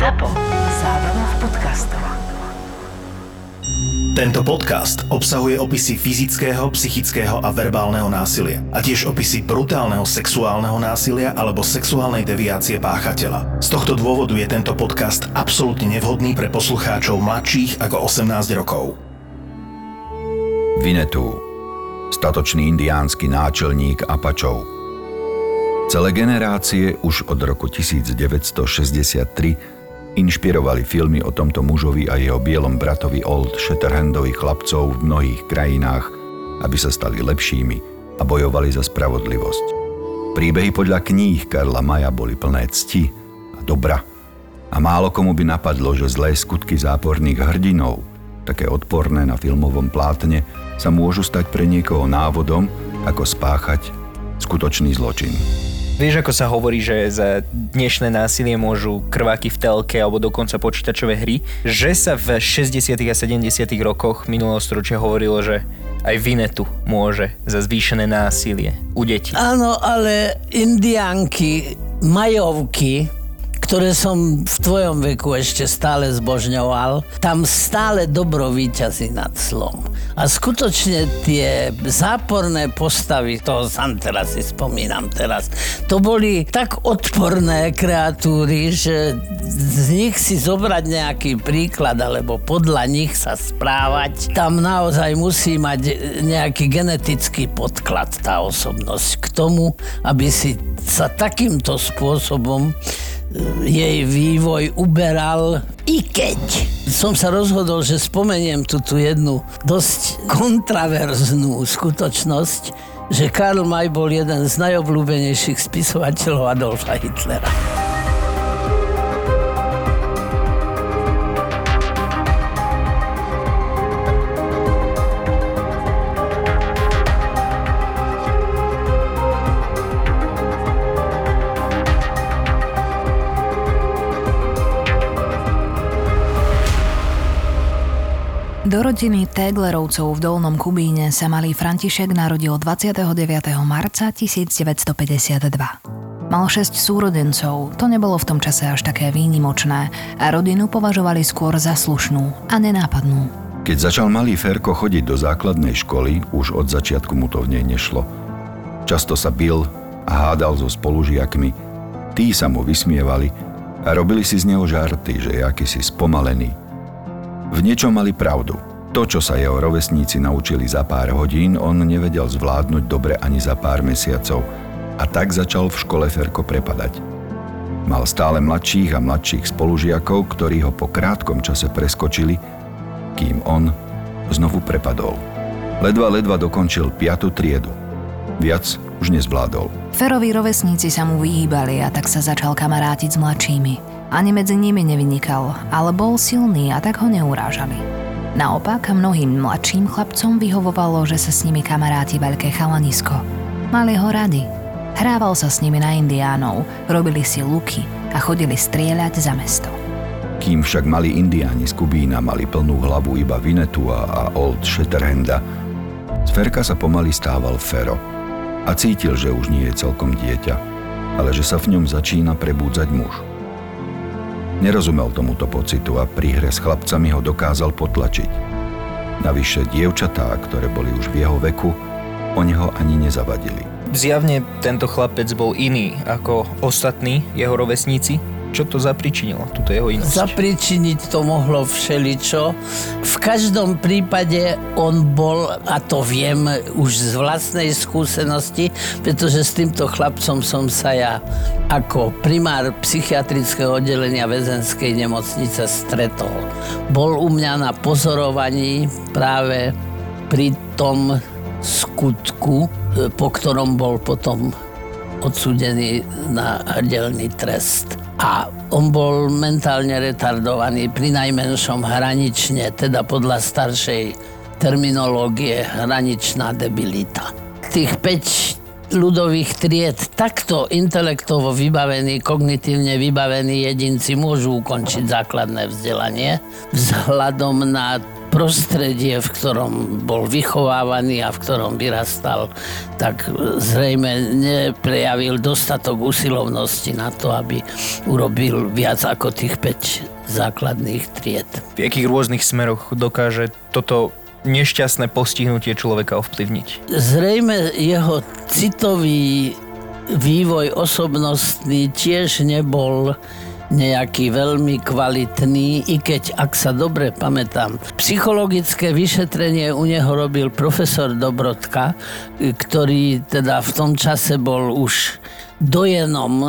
ZAPO. Zábrná v podcastov. Tento podcast obsahuje opisy fyzického, psychického a verbálneho násilia a tiež opisy brutálneho sexuálneho násilia alebo sexuálnej deviácie páchateľa. Z tohto dôvodu je tento podcast absolútne nevhodný pre poslucháčov mladších ako 18 rokov. Vinetu, statočný indiánsky náčelník Apačov. Celé generácie už od roku 1963 inšpirovali filmy o tomto mužovi a jeho bielom bratovi Old Shatterhandovi chlapcov v mnohých krajinách, aby sa stali lepšími a bojovali za spravodlivosť. Príbehy podľa kníh Karla Maja boli plné cti a dobra a málo komu by napadlo, že zlé skutky záporných hrdinov, také odporné na filmovom plátne, sa môžu stať pre niekoho návodom, ako spáchať skutočný zločin. Vieš, ako sa hovorí, že za dnešné násilie môžu krváky v telke alebo dokonca počítačové hry, že sa v 60. a 70. rokoch minulého storočia hovorilo, že aj Vinetu môže za zvýšené násilie u detí. Áno, ale indianky, majovky, ktoré som v tvojom veku ešte stále zbožňoval, tam stále dobro výťazí nad slom. A skutočne tie záporné postavy, toho sam teraz si spomínam teraz, to boli tak odporné kreatúry, že z nich si zobrať nejaký príklad, alebo podľa nich sa správať, tam naozaj musí mať nejaký genetický podklad tá osobnosť k tomu, aby si sa takýmto spôsobom jej vývoj uberal, i keď som sa rozhodol, že spomeniem tu tú jednu dosť kontraverznú skutočnosť, že Karl May bol jeden z najobľúbenejších spisovateľov Adolfa Hitlera. Do rodiny Teglerovcov v Dolnom Kubíne sa malý František narodil 29. marca 1952. Mal 6 súrodencov, to nebolo v tom čase až také výnimočné a rodinu považovali skôr za slušnú a nenápadnú. Keď začal malý Ferko chodiť do základnej školy, už od začiatku mu to v nej nešlo. Často sa bil a hádal so spolužiakmi, tí sa mu vysmievali a robili si z neho žarty, že je akýsi spomalený, v niečom mali pravdu. To, čo sa jeho rovesníci naučili za pár hodín, on nevedel zvládnuť dobre ani za pár mesiacov a tak začal v škole Ferko prepadať. Mal stále mladších a mladších spolužiakov, ktorí ho po krátkom čase preskočili, kým on znovu prepadol. Ledva, ledva dokončil piatu triedu. Viac už nezvládol. Feroví rovesníci sa mu vyhýbali a tak sa začal kamarátiť s mladšími. Ani medzi nimi nevynikal, ale bol silný a tak ho neurážali. Naopak, mnohým mladším chlapcom vyhovovalo, že sa s nimi kamaráti veľké chalanisko. Mali ho rady. Hrával sa s nimi na indiánov, robili si luky a chodili strieľať za mesto. Kým však mali indiáni z Kubína mali plnú hlavu iba Vinetua a Old Shatterhanda, z sa pomaly stával Fero a cítil, že už nie je celkom dieťa, ale že sa v ňom začína prebúdzať muž. Nerozumel tomuto pocitu a pri hre s chlapcami ho dokázal potlačiť. Navyše dievčatá, ktoré boli už v jeho veku, o neho ani nezavadili. Zjavne tento chlapec bol iný ako ostatní jeho rovesníci, čo to zapričinilo, túto jeho inosť? Zapričiniť to mohlo všeličo. V každom prípade on bol, a to viem už z vlastnej skúsenosti, pretože s týmto chlapcom som sa ja ako primár psychiatrického oddelenia väzenskej nemocnice stretol. Bol u mňa na pozorovaní práve pri tom skutku, po ktorom bol potom odsúdený na hrdelný trest a on bol mentálne retardovaný, pri najmenšom hranične, teda podľa staršej terminológie hraničná debilita. Tých 5 ľudových tried takto intelektovo vybavení, kognitívne vybavení jedinci môžu ukončiť základné vzdelanie vzhľadom na prostredie, v ktorom bol vychovávaný a v ktorom vyrastal, tak zrejme neprejavil dostatok usilovnosti na to, aby urobil viac ako tých 5 základných tried. V akých rôznych smeroch dokáže toto nešťastné postihnutie človeka ovplyvniť? Zrejme jeho citový vývoj osobnostný tiež nebol nejaký veľmi kvalitný, i keď, ak sa dobre pamätám, psychologické vyšetrenie u neho robil profesor Dobrodka, ktorý teda v tom čase bol už dojenom e,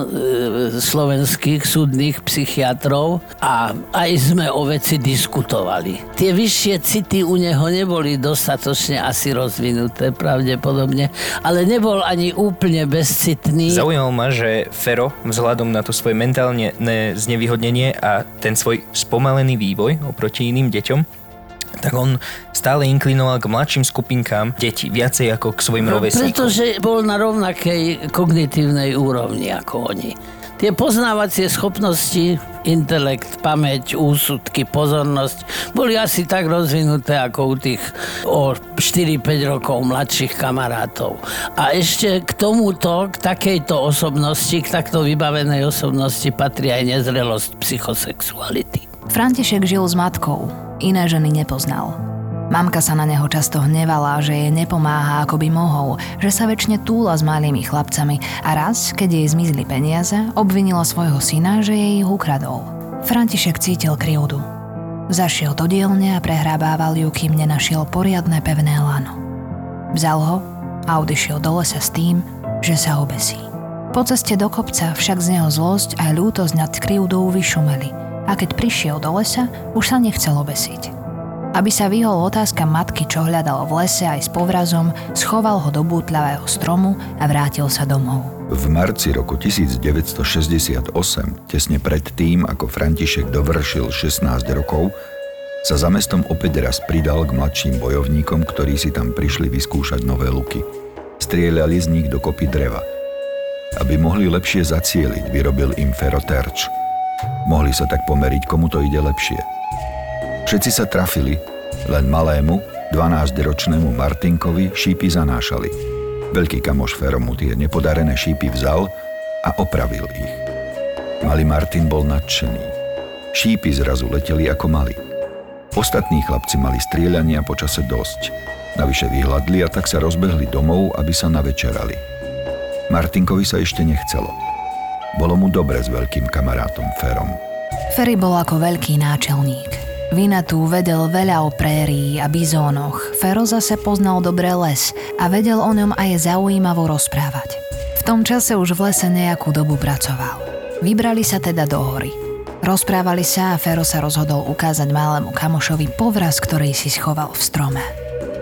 slovenských súdnych psychiatrov a aj sme o veci diskutovali. Tie vyššie city u neho neboli dostatočne asi rozvinuté pravdepodobne, ale nebol ani úplne bezcitný. Zaujímalo ma, že Fero vzhľadom na to svoje mentálne znevýhodnenie a ten svoj spomalený vývoj oproti iným deťom tak on stále inklinoval k mladším skupinkám detí, viacej ako k svojim no, rovesníkom. Pretože bol na rovnakej kognitívnej úrovni ako oni. Tie poznávacie schopnosti, intelekt, pamäť, úsudky, pozornosť boli asi tak rozvinuté ako u tých o 4-5 rokov mladších kamarátov. A ešte k tomuto, k takejto osobnosti, k takto vybavenej osobnosti patrí aj nezrelosť psychosexuality. František žil s matkou, iné ženy nepoznal. Mamka sa na neho často hnevala, že jej nepomáha ako by mohol, že sa väčšine túla s malými chlapcami a raz, keď jej zmizli peniaze, obvinila svojho syna, že jej ich ukradol. František cítil krivdu. Zašiel do dielne a prehrábával ju, kým nenašiel poriadne pevné lano. Vzal ho a odišiel do lesa s tým, že sa obesí. Po ceste do kopca však z neho zlosť a ľútosť nad krivdou vyšumeli – a keď prišiel do lesa, už sa nechcel obesiť. Aby sa vyhol otázka matky, čo hľadal v lese aj s povrazom, schoval ho do bútľavého stromu a vrátil sa domov. V marci roku 1968, tesne pred tým, ako František dovršil 16 rokov, sa za mestom opäť raz pridal k mladším bojovníkom, ktorí si tam prišli vyskúšať nové luky. Strieľali z nich do kopy dreva. Aby mohli lepšie zacieliť, vyrobil im feroterč – Mohli sa tak pomeriť, komu to ide lepšie. Všetci sa trafili, len malému, 12-ročnému Martinkovi šípy zanášali. Veľký kamoš Fero mu tie nepodarené šípy vzal a opravil ich. Malý Martin bol nadšený. Šípy zrazu leteli ako mali. Ostatní chlapci mali strieľania počase dosť. Navyše vyhľadli a tak sa rozbehli domov, aby sa navečerali. Martinkovi sa ešte nechcelo. Bolo mu dobre s veľkým kamarátom Ferom. Ferry bol ako veľký náčelník. Vinatu vedel veľa o prérii a bizónoch, Fero zase poznal dobre les a vedel o ňom aj zaujímavo rozprávať. V tom čase už v lese nejakú dobu pracoval. Vybrali sa teda do hory. Rozprávali sa a Fero sa rozhodol ukázať malému kamošovi povraz, ktorý si schoval v strome.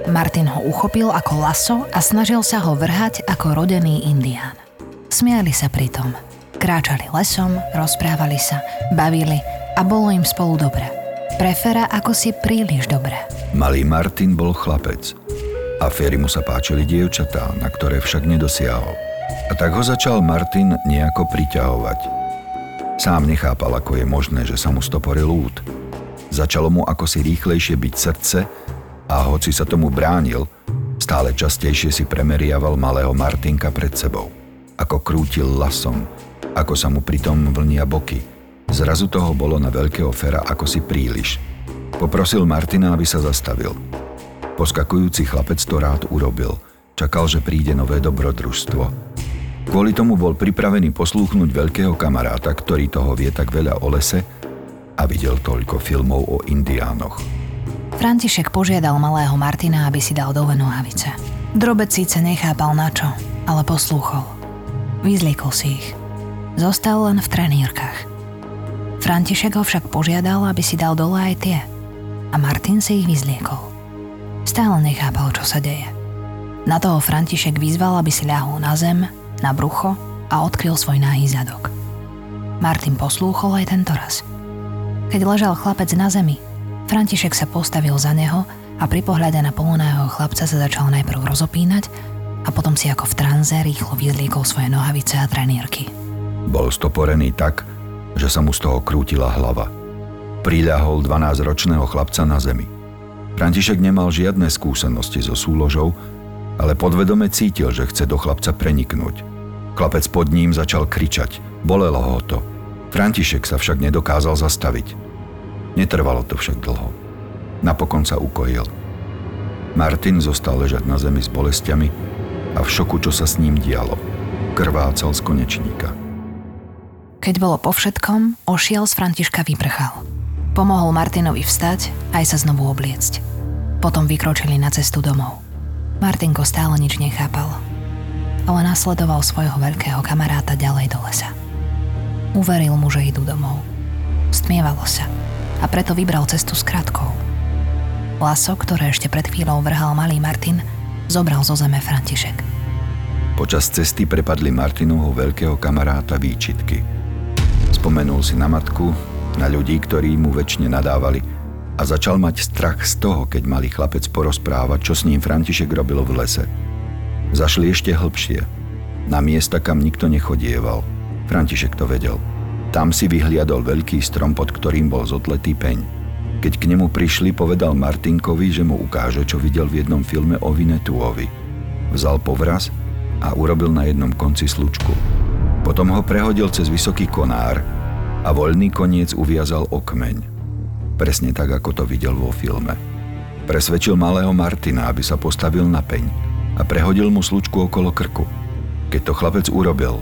Martin ho uchopil ako laso a snažil sa ho vrhať ako rodený indián. Smiali sa pritom – Kráčali lesom, rozprávali sa, bavili a bolo im spolu dobre. Pre Fera ako si príliš dobre. Malý Martin bol chlapec a Feri mu sa páčili dievčatá, na ktoré však nedosiahol. A tak ho začal Martin nejako priťahovať. Sám nechápal, ako je možné, že sa mu stoporil út. Začalo mu ako si rýchlejšie byť srdce a hoci sa tomu bránil, stále častejšie si premeriaval malého Martinka pred sebou. Ako krútil lasom, ako sa mu pritom vlnia boky. Zrazu toho bolo na veľkého fera ako si príliš. Poprosil Martina, aby sa zastavil. Poskakujúci chlapec to rád urobil. Čakal, že príde nové dobrodružstvo. Kvôli tomu bol pripravený poslúchnuť veľkého kamaráta, ktorý toho vie tak veľa o lese a videl toľko filmov o indiánoch. František požiadal malého Martina, aby si dal dole nohavice. Drobec síce nechápal na čo, ale poslúchol. Vyzliekol si ich. Zostal len v trenírkach. František ho však požiadal, aby si dal dole aj tie. A Martin si ich vyzliekol. Stále nechápal, čo sa deje. Na toho František vyzval, aby si ľahol na zem, na brucho a odkryl svoj nahý zadok. Martin poslúchol aj tento raz. Keď ležal chlapec na zemi, František sa postavil za neho a pri pohľade na polonného chlapca sa začal najprv rozopínať a potom si ako v tranze rýchlo vyzliekol svoje nohavice a trenírky. Bol stoporený tak, že sa mu z toho krútila hlava. Priľahol 12-ročného chlapca na zemi. František nemal žiadne skúsenosti so súložou, ale podvedome cítil, že chce do chlapca preniknúť. Chlapec pod ním začal kričať. Bolelo ho to. František sa však nedokázal zastaviť. Netrvalo to však dlho. Napokon sa ukojil. Martin zostal ležať na zemi s bolestiami a v šoku, čo sa s ním dialo. Krvácal z konečníka. Keď bolo po všetkom, ošiel z Františka vyprchal. Pomohol Martinovi vstať aj sa znovu obliecť. Potom vykročili na cestu domov. Martinko stále nič nechápal, ale nasledoval svojho veľkého kamaráta ďalej do lesa. Uveril mu, že idú domov. Stmievalo sa a preto vybral cestu s kratkou. Laso, ktoré ešte pred chvíľou vrhal malý Martin, zobral zo zeme František. Počas cesty prepadli Martinovho veľkého kamaráta výčitky. Spomenul si na matku, na ľudí, ktorí mu väčšine nadávali a začal mať strach z toho, keď malý chlapec porozprávať, čo s ním František robilo v lese. Zašli ešte hlbšie. Na miesta, kam nikto nechodieval. František to vedel. Tam si vyhliadol veľký strom, pod ktorým bol zotletý peň. Keď k nemu prišli, povedal Martinkovi, že mu ukáže, čo videl v jednom filme o Vinetuovi. Vzal povraz a urobil na jednom konci slučku. Potom ho prehodil cez vysoký konár a voľný koniec uviazal o kmeň. Presne tak, ako to videl vo filme. Presvedčil malého Martina, aby sa postavil na peň a prehodil mu slučku okolo krku. Keď to chlapec urobil,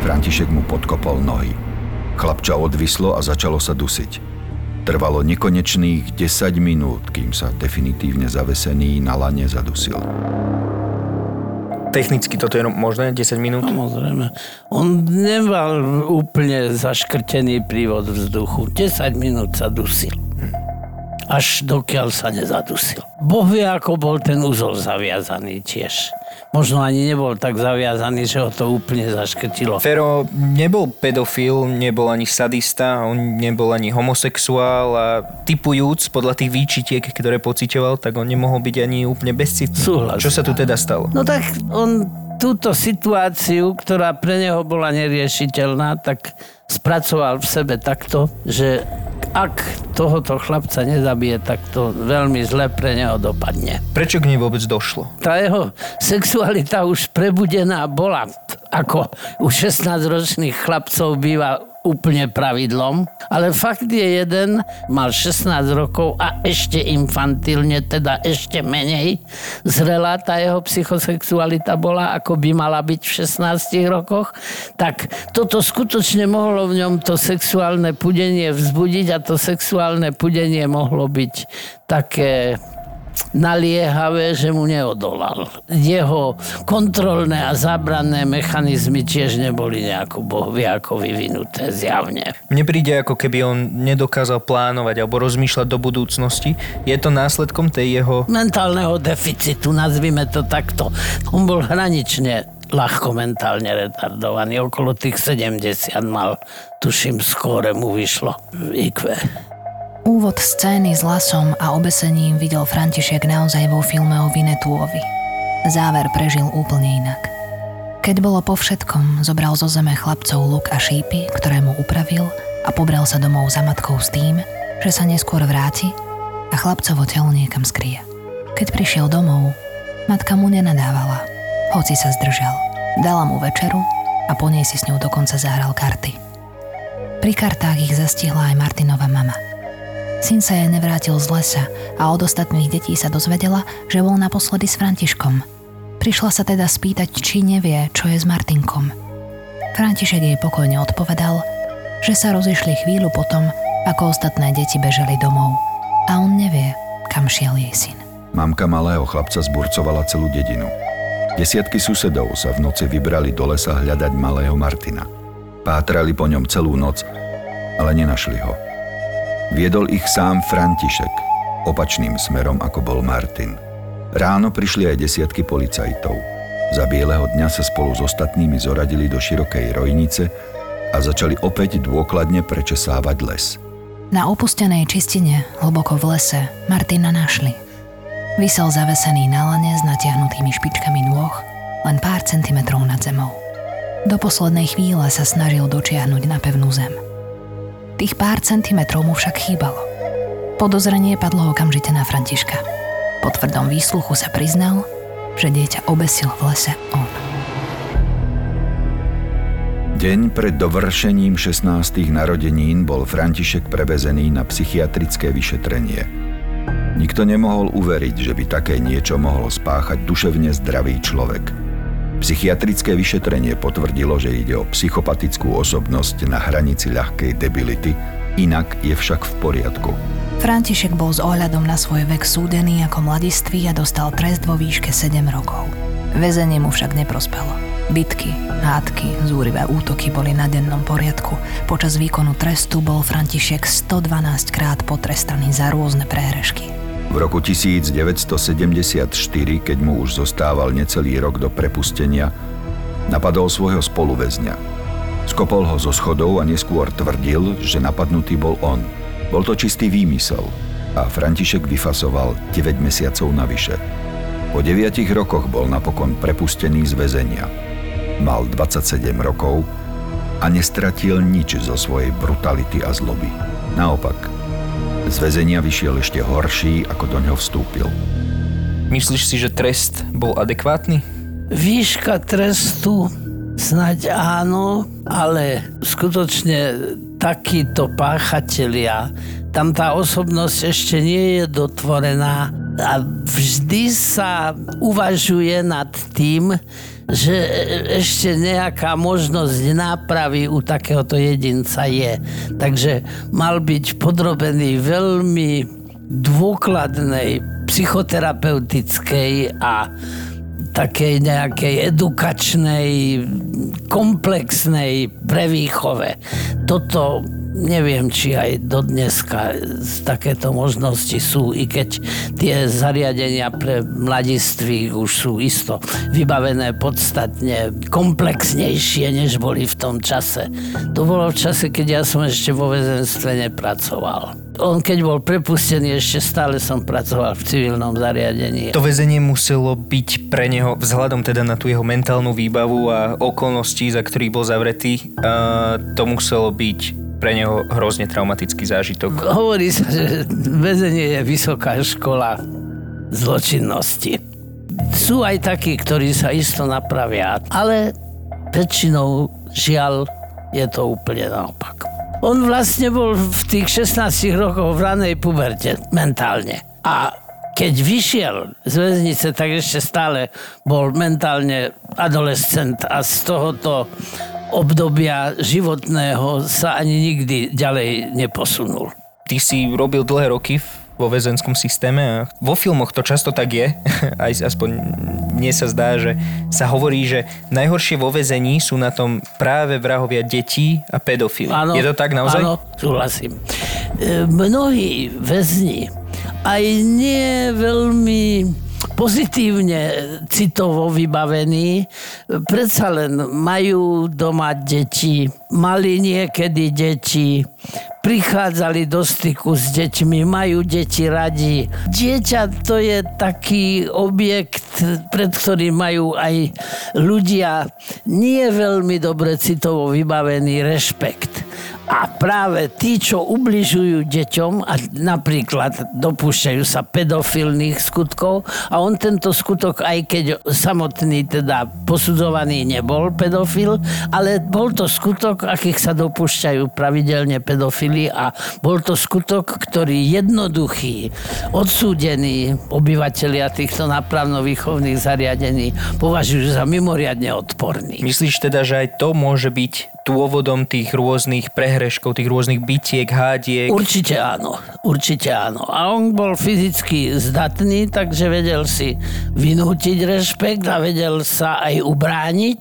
František mu podkopol nohy. Chlapča odvislo a začalo sa dusiť. Trvalo nekonečných 10 minút, kým sa definitívne zavesený na lane zadusil. Technicky toto je možné? 10 minút? Samozrejme. On nemal úplne zaškrtený prívod vzduchu. 10 minút sa dusil. Až dokiaľ sa nezadusil. Boh vie, ako bol ten úzol zaviazaný tiež možno ani nebol tak zaviazaný, že ho to úplne zaškrtilo. Fero nebol pedofil, nebol ani sadista, on nebol ani homosexuál a typujúc podľa tých výčitiek, ktoré pocitoval, tak on nemohol byť ani úplne bezcitný. Súhlasím. Čo sa tu teda stalo? No tak on túto situáciu, ktorá pre neho bola neriešiteľná, tak spracoval v sebe takto, že ak tohoto chlapca nezabije, tak to veľmi zle pre neho dopadne. Prečo k nej vôbec došlo? Tá jeho sexualita už prebudená bola, ako u 16-ročných chlapcov býva úplne pravidlom, ale fakt je jeden, mal 16 rokov a ešte infantilne, teda ešte menej. Zrelá tá jeho psychosexualita bola, ako by mala byť v 16 rokoch, tak toto skutočne mohlo v ňom to sexuálne pudenie vzbudiť a to sexuálne pudenie mohlo byť také naliehavé, že mu neodolal. Jeho kontrolné a zabranné mechanizmy tiež neboli nejako bohvie ako vyvinuté zjavne. Mne príde, ako keby on nedokázal plánovať alebo rozmýšľať do budúcnosti. Je to následkom tej jeho... Mentálneho deficitu, nazvime to takto. On bol hranične ľahko mentálne retardovaný. Okolo tých 70 mal, tuším, skóre mu vyšlo IQ. Úvod scény s lasom a obesením videl František naozaj vo filme o Vinetuovi. Záver prežil úplne inak. Keď bolo po všetkom, zobral zo zeme chlapcov luk a šípy, ktoré mu upravil a pobral sa domov za matkou s tým, že sa neskôr vráti a chlapcovo telo niekam skrie. Keď prišiel domov, matka mu nenadávala, hoci sa zdržal. Dala mu večeru a po nej si s ňou dokonca zahral karty. Pri kartách ich zastihla aj Martinova mama – Syn sa jej nevrátil z lesa a od ostatných detí sa dozvedela, že bol naposledy s Františkom. Prišla sa teda spýtať, či nevie, čo je s Martinkom. František jej pokojne odpovedal, že sa rozišli chvíľu potom, ako ostatné deti bežali domov. A on nevie, kam šiel jej syn. Mamka malého chlapca zburcovala celú dedinu. Desiatky susedov sa v noci vybrali do lesa hľadať malého Martina. Pátrali po ňom celú noc, ale nenašli ho. Viedol ich sám František, opačným smerom ako bol Martin. Ráno prišli aj desiatky policajtov. Za bieleho dňa sa spolu s ostatnými zoradili do širokej rojnice a začali opäť dôkladne prečesávať les. Na opustenej čistine, hlboko v lese, Martina našli. Vysel zavesený na lane s natiahnutými špičkami nôh, len pár centimetrov nad zemou. Do poslednej chvíle sa snažil dočiahnuť na pevnú zem – Tých pár centimetrov mu však chýbalo. Podozrenie padlo okamžite na Františka. Po tvrdom výsluchu sa priznal, že dieťa obesil v lese on. Deň pred dovršením 16. narodenín bol František prevezený na psychiatrické vyšetrenie. Nikto nemohol uveriť, že by také niečo mohlo spáchať duševne zdravý človek. Psychiatrické vyšetrenie potvrdilo, že ide o psychopatickú osobnosť na hranici ľahkej debility, inak je však v poriadku. František bol s ohľadom na svoj vek súdený ako mladistvý a dostal trest vo výške 7 rokov. Väzenie mu však neprospelo. Bitky, hádky, zúrivé útoky boli na dennom poriadku. Počas výkonu trestu bol František 112 krát potrestaný za rôzne prehrešky. V roku 1974, keď mu už zostával necelý rok do prepustenia, napadol svojho spoluväzňa. Skopol ho zo schodov a neskôr tvrdil, že napadnutý bol on. Bol to čistý výmysel a František vyfasoval 9 mesiacov navyše. Po 9 rokoch bol napokon prepustený z väzenia mal 27 rokov a nestratil nič zo svojej brutality a zloby. Naopak, z väzenia vyšiel ešte horší, ako do ňoho vstúpil. Myslíš si, že trest bol adekvátny? Výška trestu snaď áno, ale skutočne takíto páchatelia, tam tá osobnosť ešte nie je dotvorená a vždy sa uvažuje nad tým, že ešte nejaká možnosť nápravy u takéhoto jedinca je. Takže mal byť podrobený veľmi dôkladnej psychoterapeutickej a takej nejakej edukačnej, komplexnej prevýchove. Toto neviem, či aj do dneska takéto možnosti sú, i keď tie zariadenia pre mladistvých už sú isto vybavené podstatne komplexnejšie, než boli v tom čase. To bolo v čase, keď ja som ešte vo väzenstve nepracoval. On keď bol prepustený, ešte stále som pracoval v civilnom zariadení. To väzenie muselo byť pre neho, vzhľadom teda na tú jeho mentálnu výbavu a okolnosti, za ktorých bol zavretý, uh, to muselo byť pre neho hrozne traumatický zážitok. Hovorí sa, že väzenie je vysoká škola zločinnosti. Sú aj takí, ktorí sa isto napravia, ale väčšinou žiaľ je to úplne naopak. On vlastne bol v tých 16 rokoch v ranej puberte mentálne. A keď vyšiel z väznice, tak ešte stále bol mentálne adolescent a z tohoto obdobia životného sa ani nikdy ďalej neposunul. Ty si robil dlhé roky vo väzenskom systéme a vo filmoch to často tak je, aj aspoň mne sa zdá, že sa hovorí, že najhoršie vo väzení sú na tom práve vrahovia detí a pedofily. Áno, je to tak naozaj? Áno, súhlasím. E, mnohí väzni aj nie veľmi pozitívne citovo vybavení, predsa len majú doma deti, mali niekedy deti, prichádzali do styku s deťmi, majú deti radi. Dieťa to je taký objekt, pred ktorým majú aj ľudia nie veľmi dobre citovo vybavený rešpekt. A práve tí, čo ubližujú deťom a napríklad dopúšťajú sa pedofilných skutkov a on tento skutok, aj keď samotný teda posudzovaný nebol pedofil, ale bol to skutok, akých sa dopúšťajú pravidelne pedofily a bol to skutok, ktorý jednoduchý, odsúdení obyvateľia týchto napravno-výchovných zariadení považujú za mimoriadne odporný. Myslíš teda, že aj to môže byť dôvodom tých rôznych prehreškov, tých rôznych bytiek, hádiek? Určite áno, určite áno. A on bol fyzicky zdatný, takže vedel si vynútiť rešpekt a vedel sa aj ubrániť,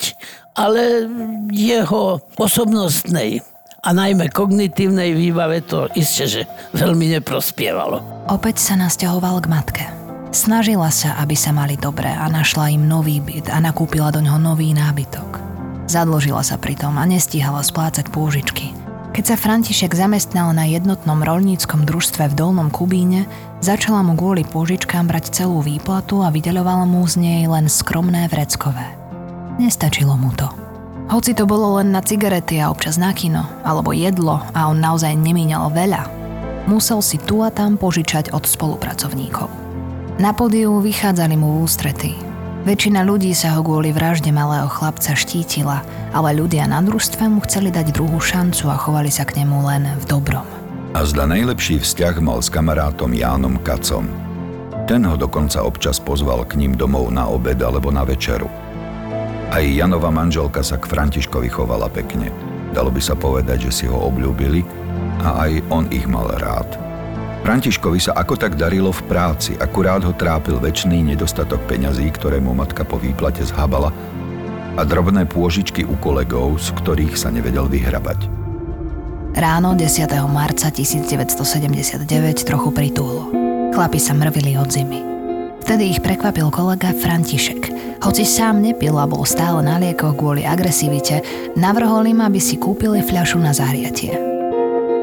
ale jeho osobnostnej a najmä kognitívnej výbave to isté, že veľmi neprospievalo. Opäť sa nasťahoval k matke. Snažila sa, aby sa mali dobre a našla im nový byt a nakúpila do ňoho nový nábytok. Zadložila sa pritom a nestíhala splácať pôžičky. Keď sa František zamestnal na jednotnom rolníckom družstve v Dolnom Kubíne, začala mu kvôli pôžičkám brať celú výplatu a vydeľovala mu z nej len skromné vreckové. Nestačilo mu to. Hoci to bolo len na cigarety a občas na kino, alebo jedlo a on naozaj nemíňal veľa, musel si tu a tam požičať od spolupracovníkov. Na podiu vychádzali mu ústrety. Väčšina ľudí sa ho kvôli vražde malého chlapca štítila, ale ľudia na družstve mu chceli dať druhú šancu a chovali sa k nemu len v dobrom. A zda najlepší vzťah mal s kamarátom Jánom Kacom. Ten ho dokonca občas pozval k ním domov na obed alebo na večeru. Aj Janova manželka sa k Františkovi chovala pekne. Dalo by sa povedať, že si ho obľúbili a aj on ich mal rád. Františkovi sa ako tak darilo v práci, akurát ho trápil väčší nedostatok peňazí, ktoré mu matka po výplate zhábala a drobné pôžičky u kolegov, z ktorých sa nevedel vyhrabať. Ráno 10. marca 1979 trochu pritúhlo. Chlapi sa mrvili od zimy. Vtedy ich prekvapil kolega František. Hoci sám nepil a bol stále na liekoch kvôli agresivite, navrhol im, aby si kúpili fľašu na zahriatie.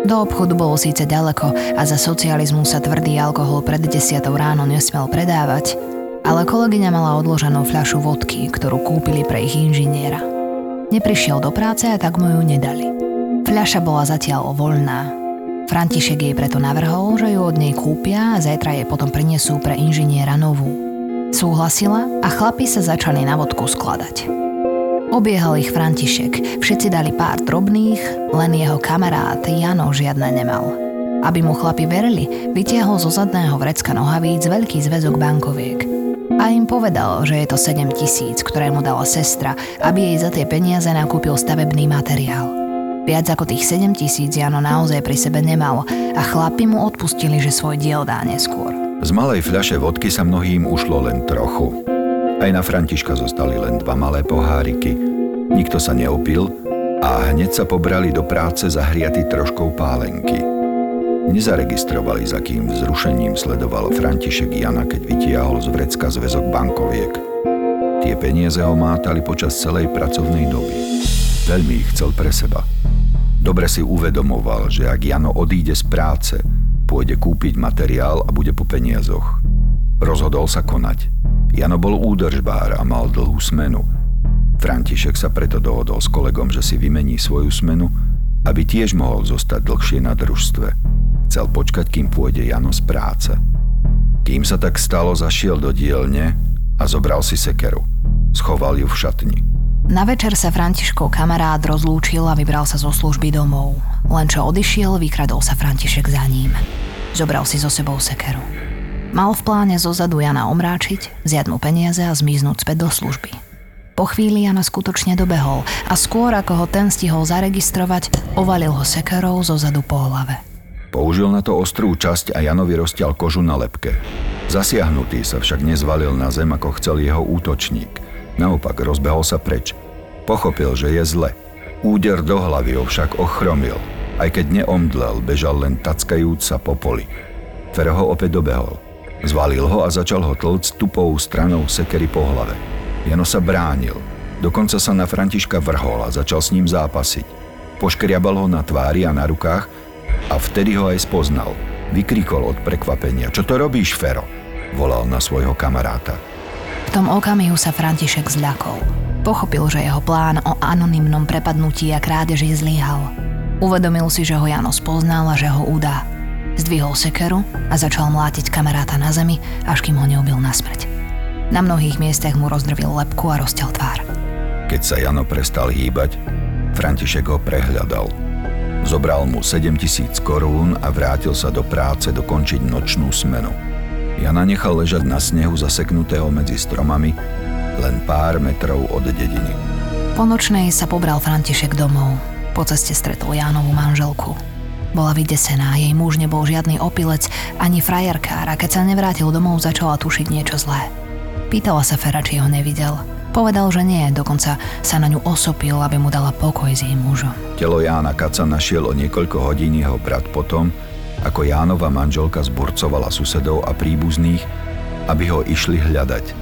Do obchodu bolo síce ďaleko a za socializmu sa tvrdý alkohol pred 10 ráno nesmel predávať, ale kolegyňa mala odloženú fľašu vodky, ktorú kúpili pre ich inžiniera. Neprišiel do práce a tak mu ju nedali. Fľaša bola zatiaľ voľná. František jej preto navrhol, že ju od nej kúpia a zajtra jej potom prinesú pre inžiniera novú. Súhlasila a chlapi sa začali na vodku skladať. Obiehal ich František, všetci dali pár drobných, len jeho kamarát Jano žiadne nemal. Aby mu chlapi verili, vytiahol zo zadného vrecka nohavíc veľký zväzok bankoviek. A im povedal, že je to 7 tisíc, ktoré mu dala sestra, aby jej za tie peniaze nakúpil stavebný materiál. Viac ako tých 7 tisíc Jano naozaj pri sebe nemal a chlapi mu odpustili, že svoj diel dá neskôr. Z malej fľaše vodky sa mnohým ušlo len trochu. Aj na Františka zostali len dva malé poháriky. Nikto sa neopil a hneď sa pobrali do práce zahriaty troškou pálenky. Nezaregistrovali, za kým vzrušením sledoval František Jana, keď vytiahol z vrecka zväzok bankoviek. Tie peniaze ho mátali počas celej pracovnej doby. Veľmi ich chcel pre seba. Dobre si uvedomoval, že ak Jano odíde z práce, pôjde kúpiť materiál a bude po peniazoch. Rozhodol sa konať. Jano bol údržbár a mal dlhú smenu. František sa preto dohodol s kolegom, že si vymení svoju smenu, aby tiež mohol zostať dlhšie na družstve. Chcel počkať, kým pôjde Jano z práce. Kým sa tak stalo, zašiel do dielne a zobral si sekeru. Schoval ju v šatni. Na večer sa Františkov kamarát rozlúčil a vybral sa zo služby domov. Len čo odišiel, vykradol sa František za ním. Zobral si so sebou sekeru. Mal v pláne zo zadu Jana omráčiť, zjať mu peniaze a zmiznúť späť do služby. Po chvíli Jana skutočne dobehol a skôr ako ho ten stihol zaregistrovať, ovalil ho sekerou zo zadu po hlave. Použil na to ostrú časť a Janovi rozťal kožu na lepke. Zasiahnutý sa však nezvalil na zem, ako chcel jeho útočník. Naopak rozbehol sa preč. Pochopil, že je zle. Úder do hlavy ho však ochromil. Aj keď neomdlel, bežal len tackajúc sa po poli. Fero ho opäť dobehol. Zvalil ho a začal ho tlcť tupou stranou sekery po hlave. Jano sa bránil. Dokonca sa na Františka vrhol a začal s ním zápasiť. Poškriabal ho na tvári a na rukách a vtedy ho aj spoznal. Vykrikol od prekvapenia. Čo to robíš, Fero? Volal na svojho kamaráta. V tom okamihu sa František zľakol. Pochopil, že jeho plán o anonymnom prepadnutí a krádeži zlyhal. Uvedomil si, že ho Jano spoznal a že ho udá. Zdvihol sekeru a začal mlátiť kamaráta na zemi, až kým ho neubil na smrť. Na mnohých miestach mu rozdrvil lepku a rozťal tvár. Keď sa Jano prestal hýbať, František ho prehľadal. Zobral mu 7000 korún a vrátil sa do práce dokončiť nočnú smenu. Jana nechal ležať na snehu zaseknutého medzi stromami len pár metrov od dediny. Po nočnej sa pobral František domov. Po ceste stretol Jánovú manželku. Bola vydesená, jej muž nebol žiadny opilec ani frajerkár a keď sa nevrátil domov, začala tušiť niečo zlé. Pýtala sa Fera, či ho nevidel. Povedal, že nie, dokonca sa na ňu osopil, aby mu dala pokoj s jej mužom. Telo Jána Kaca našiel o niekoľko hodín jeho brat potom, ako Jánova manželka zburcovala susedov a príbuzných, aby ho išli hľadať.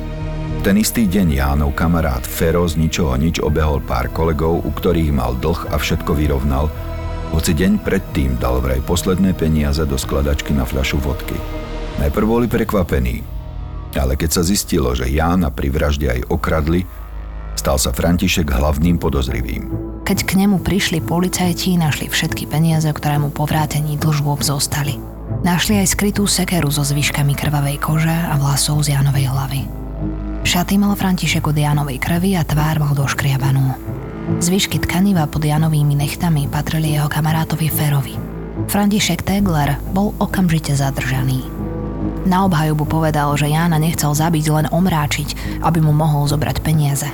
Ten istý deň Jánov kamarát Fero z ničoho nič obehol pár kolegov, u ktorých mal dlh a všetko vyrovnal, hoci deň predtým dal vraj posledné peniaze do skladačky na fľašu vodky. Najprv boli prekvapení, ale keď sa zistilo, že Jána pri vražde aj okradli, stal sa František hlavným podozrivým. Keď k nemu prišli policajti, našli všetky peniaze, ktoré mu po vrátení dlžôb zostali. Našli aj skrytú sekeru so zvyškami krvavej kože a vlasov z Jánovej hlavy. Šaty mal František od Jánovej krvi a tvár mal doškriabanú. Zvyšky tkaniva pod Janovými nechtami patrili jeho kamarátovi Ferovi. František Tegler bol okamžite zadržaný. Na obhajobu povedal, že Jána nechcel zabiť, len omráčiť, aby mu mohol zobrať peniaze.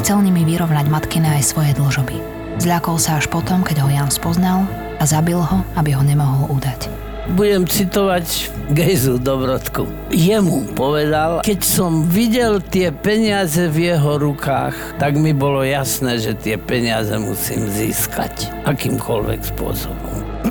Chcel nimi vyrovnať matkine aj svoje dlžoby. Zľakol sa až potom, keď ho Jan spoznal a zabil ho, aby ho nemohol udať. Budem citovať Gejzu Dobrodku. Jemu povedal, keď som videl tie peniaze v jeho rukách, tak mi bolo jasné, že tie peniaze musím získať akýmkoľvek spôsobom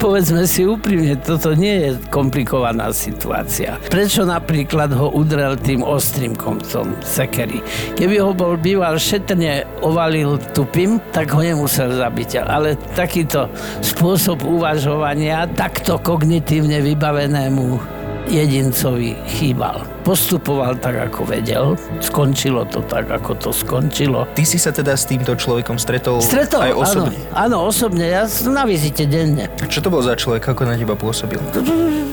povedzme si úprimne, toto nie je komplikovaná situácia. Prečo napríklad ho udrel tým ostrým koncom sekery? Keby ho bol býval šetrne ovalil tupým, tak ho nemusel zabiť. Ale takýto spôsob uvažovania takto kognitívne vybavenému jedincovi chýbal. Postupoval tak, ako vedel. Skončilo to tak, ako to skončilo. Ty si sa teda s týmto človekom stretol, stretol aj osobne? Áno, áno, osobne. Ja na vizite denne. Čo to bol za človek? Ako na teba pôsobil?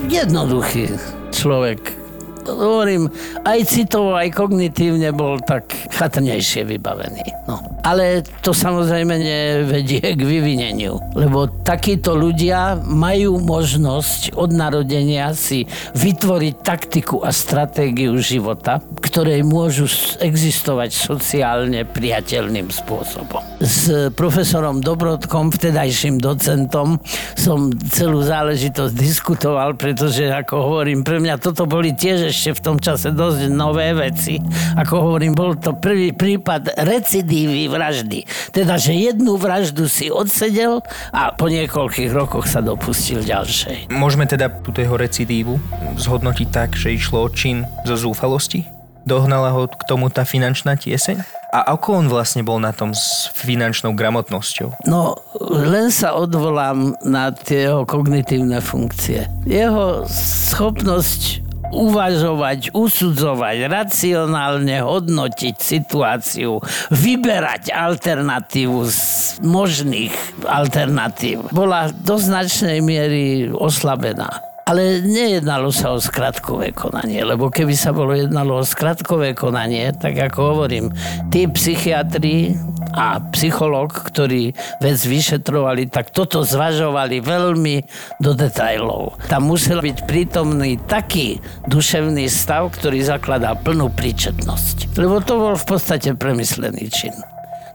Jednoduchý človek hovorím, aj citovo, aj kognitívne bol tak chatrnejšie vybavený. No. Ale to samozrejme nevedie k vyvineniu, lebo takíto ľudia majú možnosť od narodenia si vytvoriť taktiku a stratégiu života, ktorej môžu existovať sociálne priateľným spôsobom. S profesorom Dobrodkom, vtedajším docentom, som celú záležitosť diskutoval, pretože, ako hovorím, pre mňa toto boli tiež ešte v tom čase dosť nové veci. Ako hovorím, bol to prvý prípad recidívy vraždy. Teda, že jednu vraždu si odsedel a po niekoľkých rokoch sa dopustil ďalšej. Môžeme teda túto jeho recidívu zhodnotiť tak, že išlo o čin zo zúfalosti? Dohnala ho k tomu tá finančná tieseň? A ako on vlastne bol na tom s finančnou gramotnosťou? No, len sa odvolám na tie jeho kognitívne funkcie. Jeho schopnosť uvažovať, usudzovať, racionálne hodnotiť situáciu, vyberať alternatívu z možných alternatív, bola do značnej miery oslabená. Ale nejednalo sa o skratkové konanie, lebo keby sa bolo jednalo o skratkové konanie, tak ako hovorím, tí psychiatri a psychológ, ktorí vec vyšetrovali, tak toto zvažovali veľmi do detajlov. Tam musel byť prítomný taký duševný stav, ktorý zakladá plnú príčetnosť. Lebo to bol v podstate premyslený čin.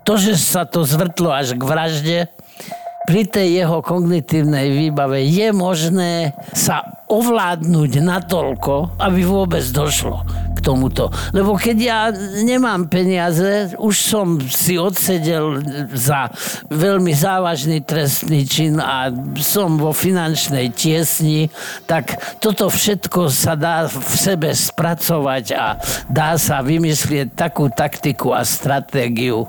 To, že sa to zvrtlo až k vražde, pri tej jeho kognitívnej výbave je možné sa ovládnuť natoľko, aby vôbec došlo tomuto. Lebo keď ja nemám peniaze, už som si odsedel za veľmi závažný trestný čin a som vo finančnej tiesni, tak toto všetko sa dá v sebe spracovať a dá sa vymyslieť takú taktiku a stratégiu,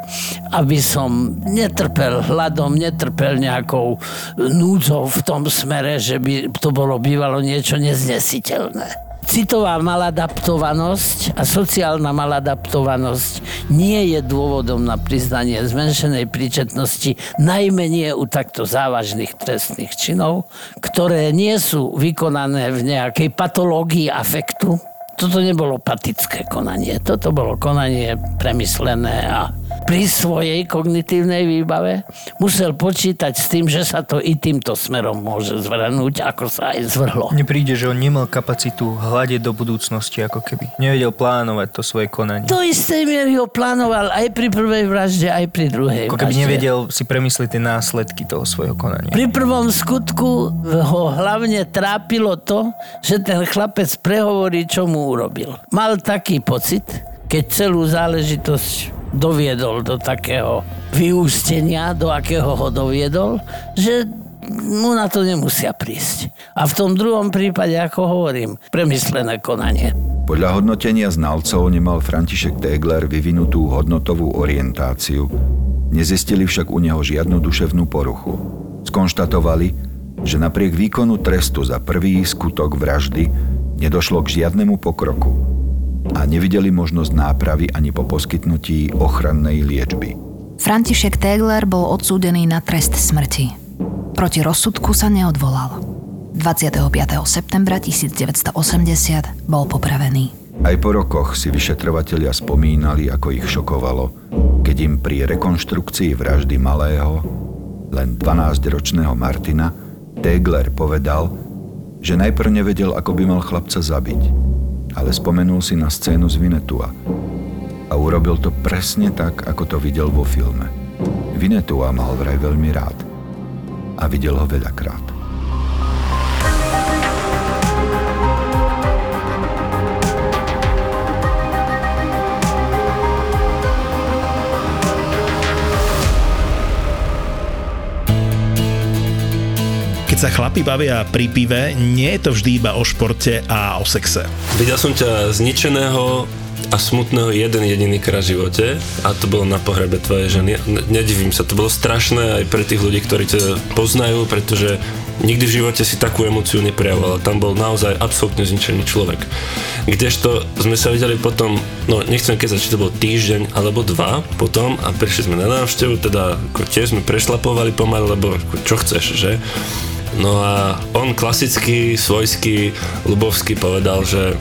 aby som netrpel hladom, netrpel nejakou núdzou v tom smere, že by to bolo bývalo niečo neznesiteľné. Citová maladaptovanosť a sociálna maladaptovanosť nie je dôvodom na priznanie zmenšenej príčetnosti, najmä nie u takto závažných trestných činov, ktoré nie sú vykonané v nejakej patológii afektu. Toto nebolo patické konanie, toto bolo konanie premyslené a pri svojej kognitívnej výbave musel počítať s tým, že sa to i týmto smerom môže zvrhnúť, ako sa aj zvrhlo. Mne príde, že on nemal kapacitu hľadiť do budúcnosti, ako keby. Nevedel plánovať to svoje konanie. To isté miery ho plánoval aj pri prvej vražde, aj pri druhej Ako keby vražde. nevedel si premyslieť tie následky toho svojho konania. Pri prvom skutku ho hlavne trápilo to, že ten chlapec prehovorí, čo mu urobil. Mal taký pocit, keď celú záležitosť doviedol do takého vyústenia, do akého ho doviedol, že mu na to nemusia prísť. A v tom druhom prípade, ako hovorím, premyslené konanie. Podľa hodnotenia znalcov nemal František Tegler vyvinutú hodnotovú orientáciu. Nezistili však u neho žiadnu duševnú poruchu. Skonštatovali, že napriek výkonu trestu za prvý skutok vraždy nedošlo k žiadnemu pokroku a nevideli možnosť nápravy ani po poskytnutí ochrannej liečby. František Tegler bol odsúdený na trest smrti. Proti rozsudku sa neodvolal. 25. septembra 1980 bol popravený. Aj po rokoch si vyšetrovatelia spomínali, ako ich šokovalo, keď im pri rekonštrukcii vraždy malého, len 12-ročného Martina, Tegler povedal, že najprv nevedel, ako by mal chlapca zabiť, ale spomenul si na scénu z Vinetua a urobil to presne tak, ako to videl vo filme. Vinetua mal vraj veľmi rád a videl ho veľakrát. Keď sa chlapi bavia pri pive, nie je to vždy iba o športe a o sexe. Videl som ťa zničeného a smutného jeden jediný krát v živote a to bolo na pohrebe tvojej ženy. Nedivím sa, to bolo strašné aj pre tých ľudí, ktorí ťa poznajú, pretože nikdy v živote si takú emociu neprejavoval. Tam bol naozaj absolútne zničený človek. Kdežto sme sa videli potom, no nechcem keď či to bol týždeň alebo dva potom a prišli sme na návštevu, teda ako tiež sme prešlapovali pomaly, lebo čo chceš, že? No a on klasicky, svojský, ľubovský povedal, že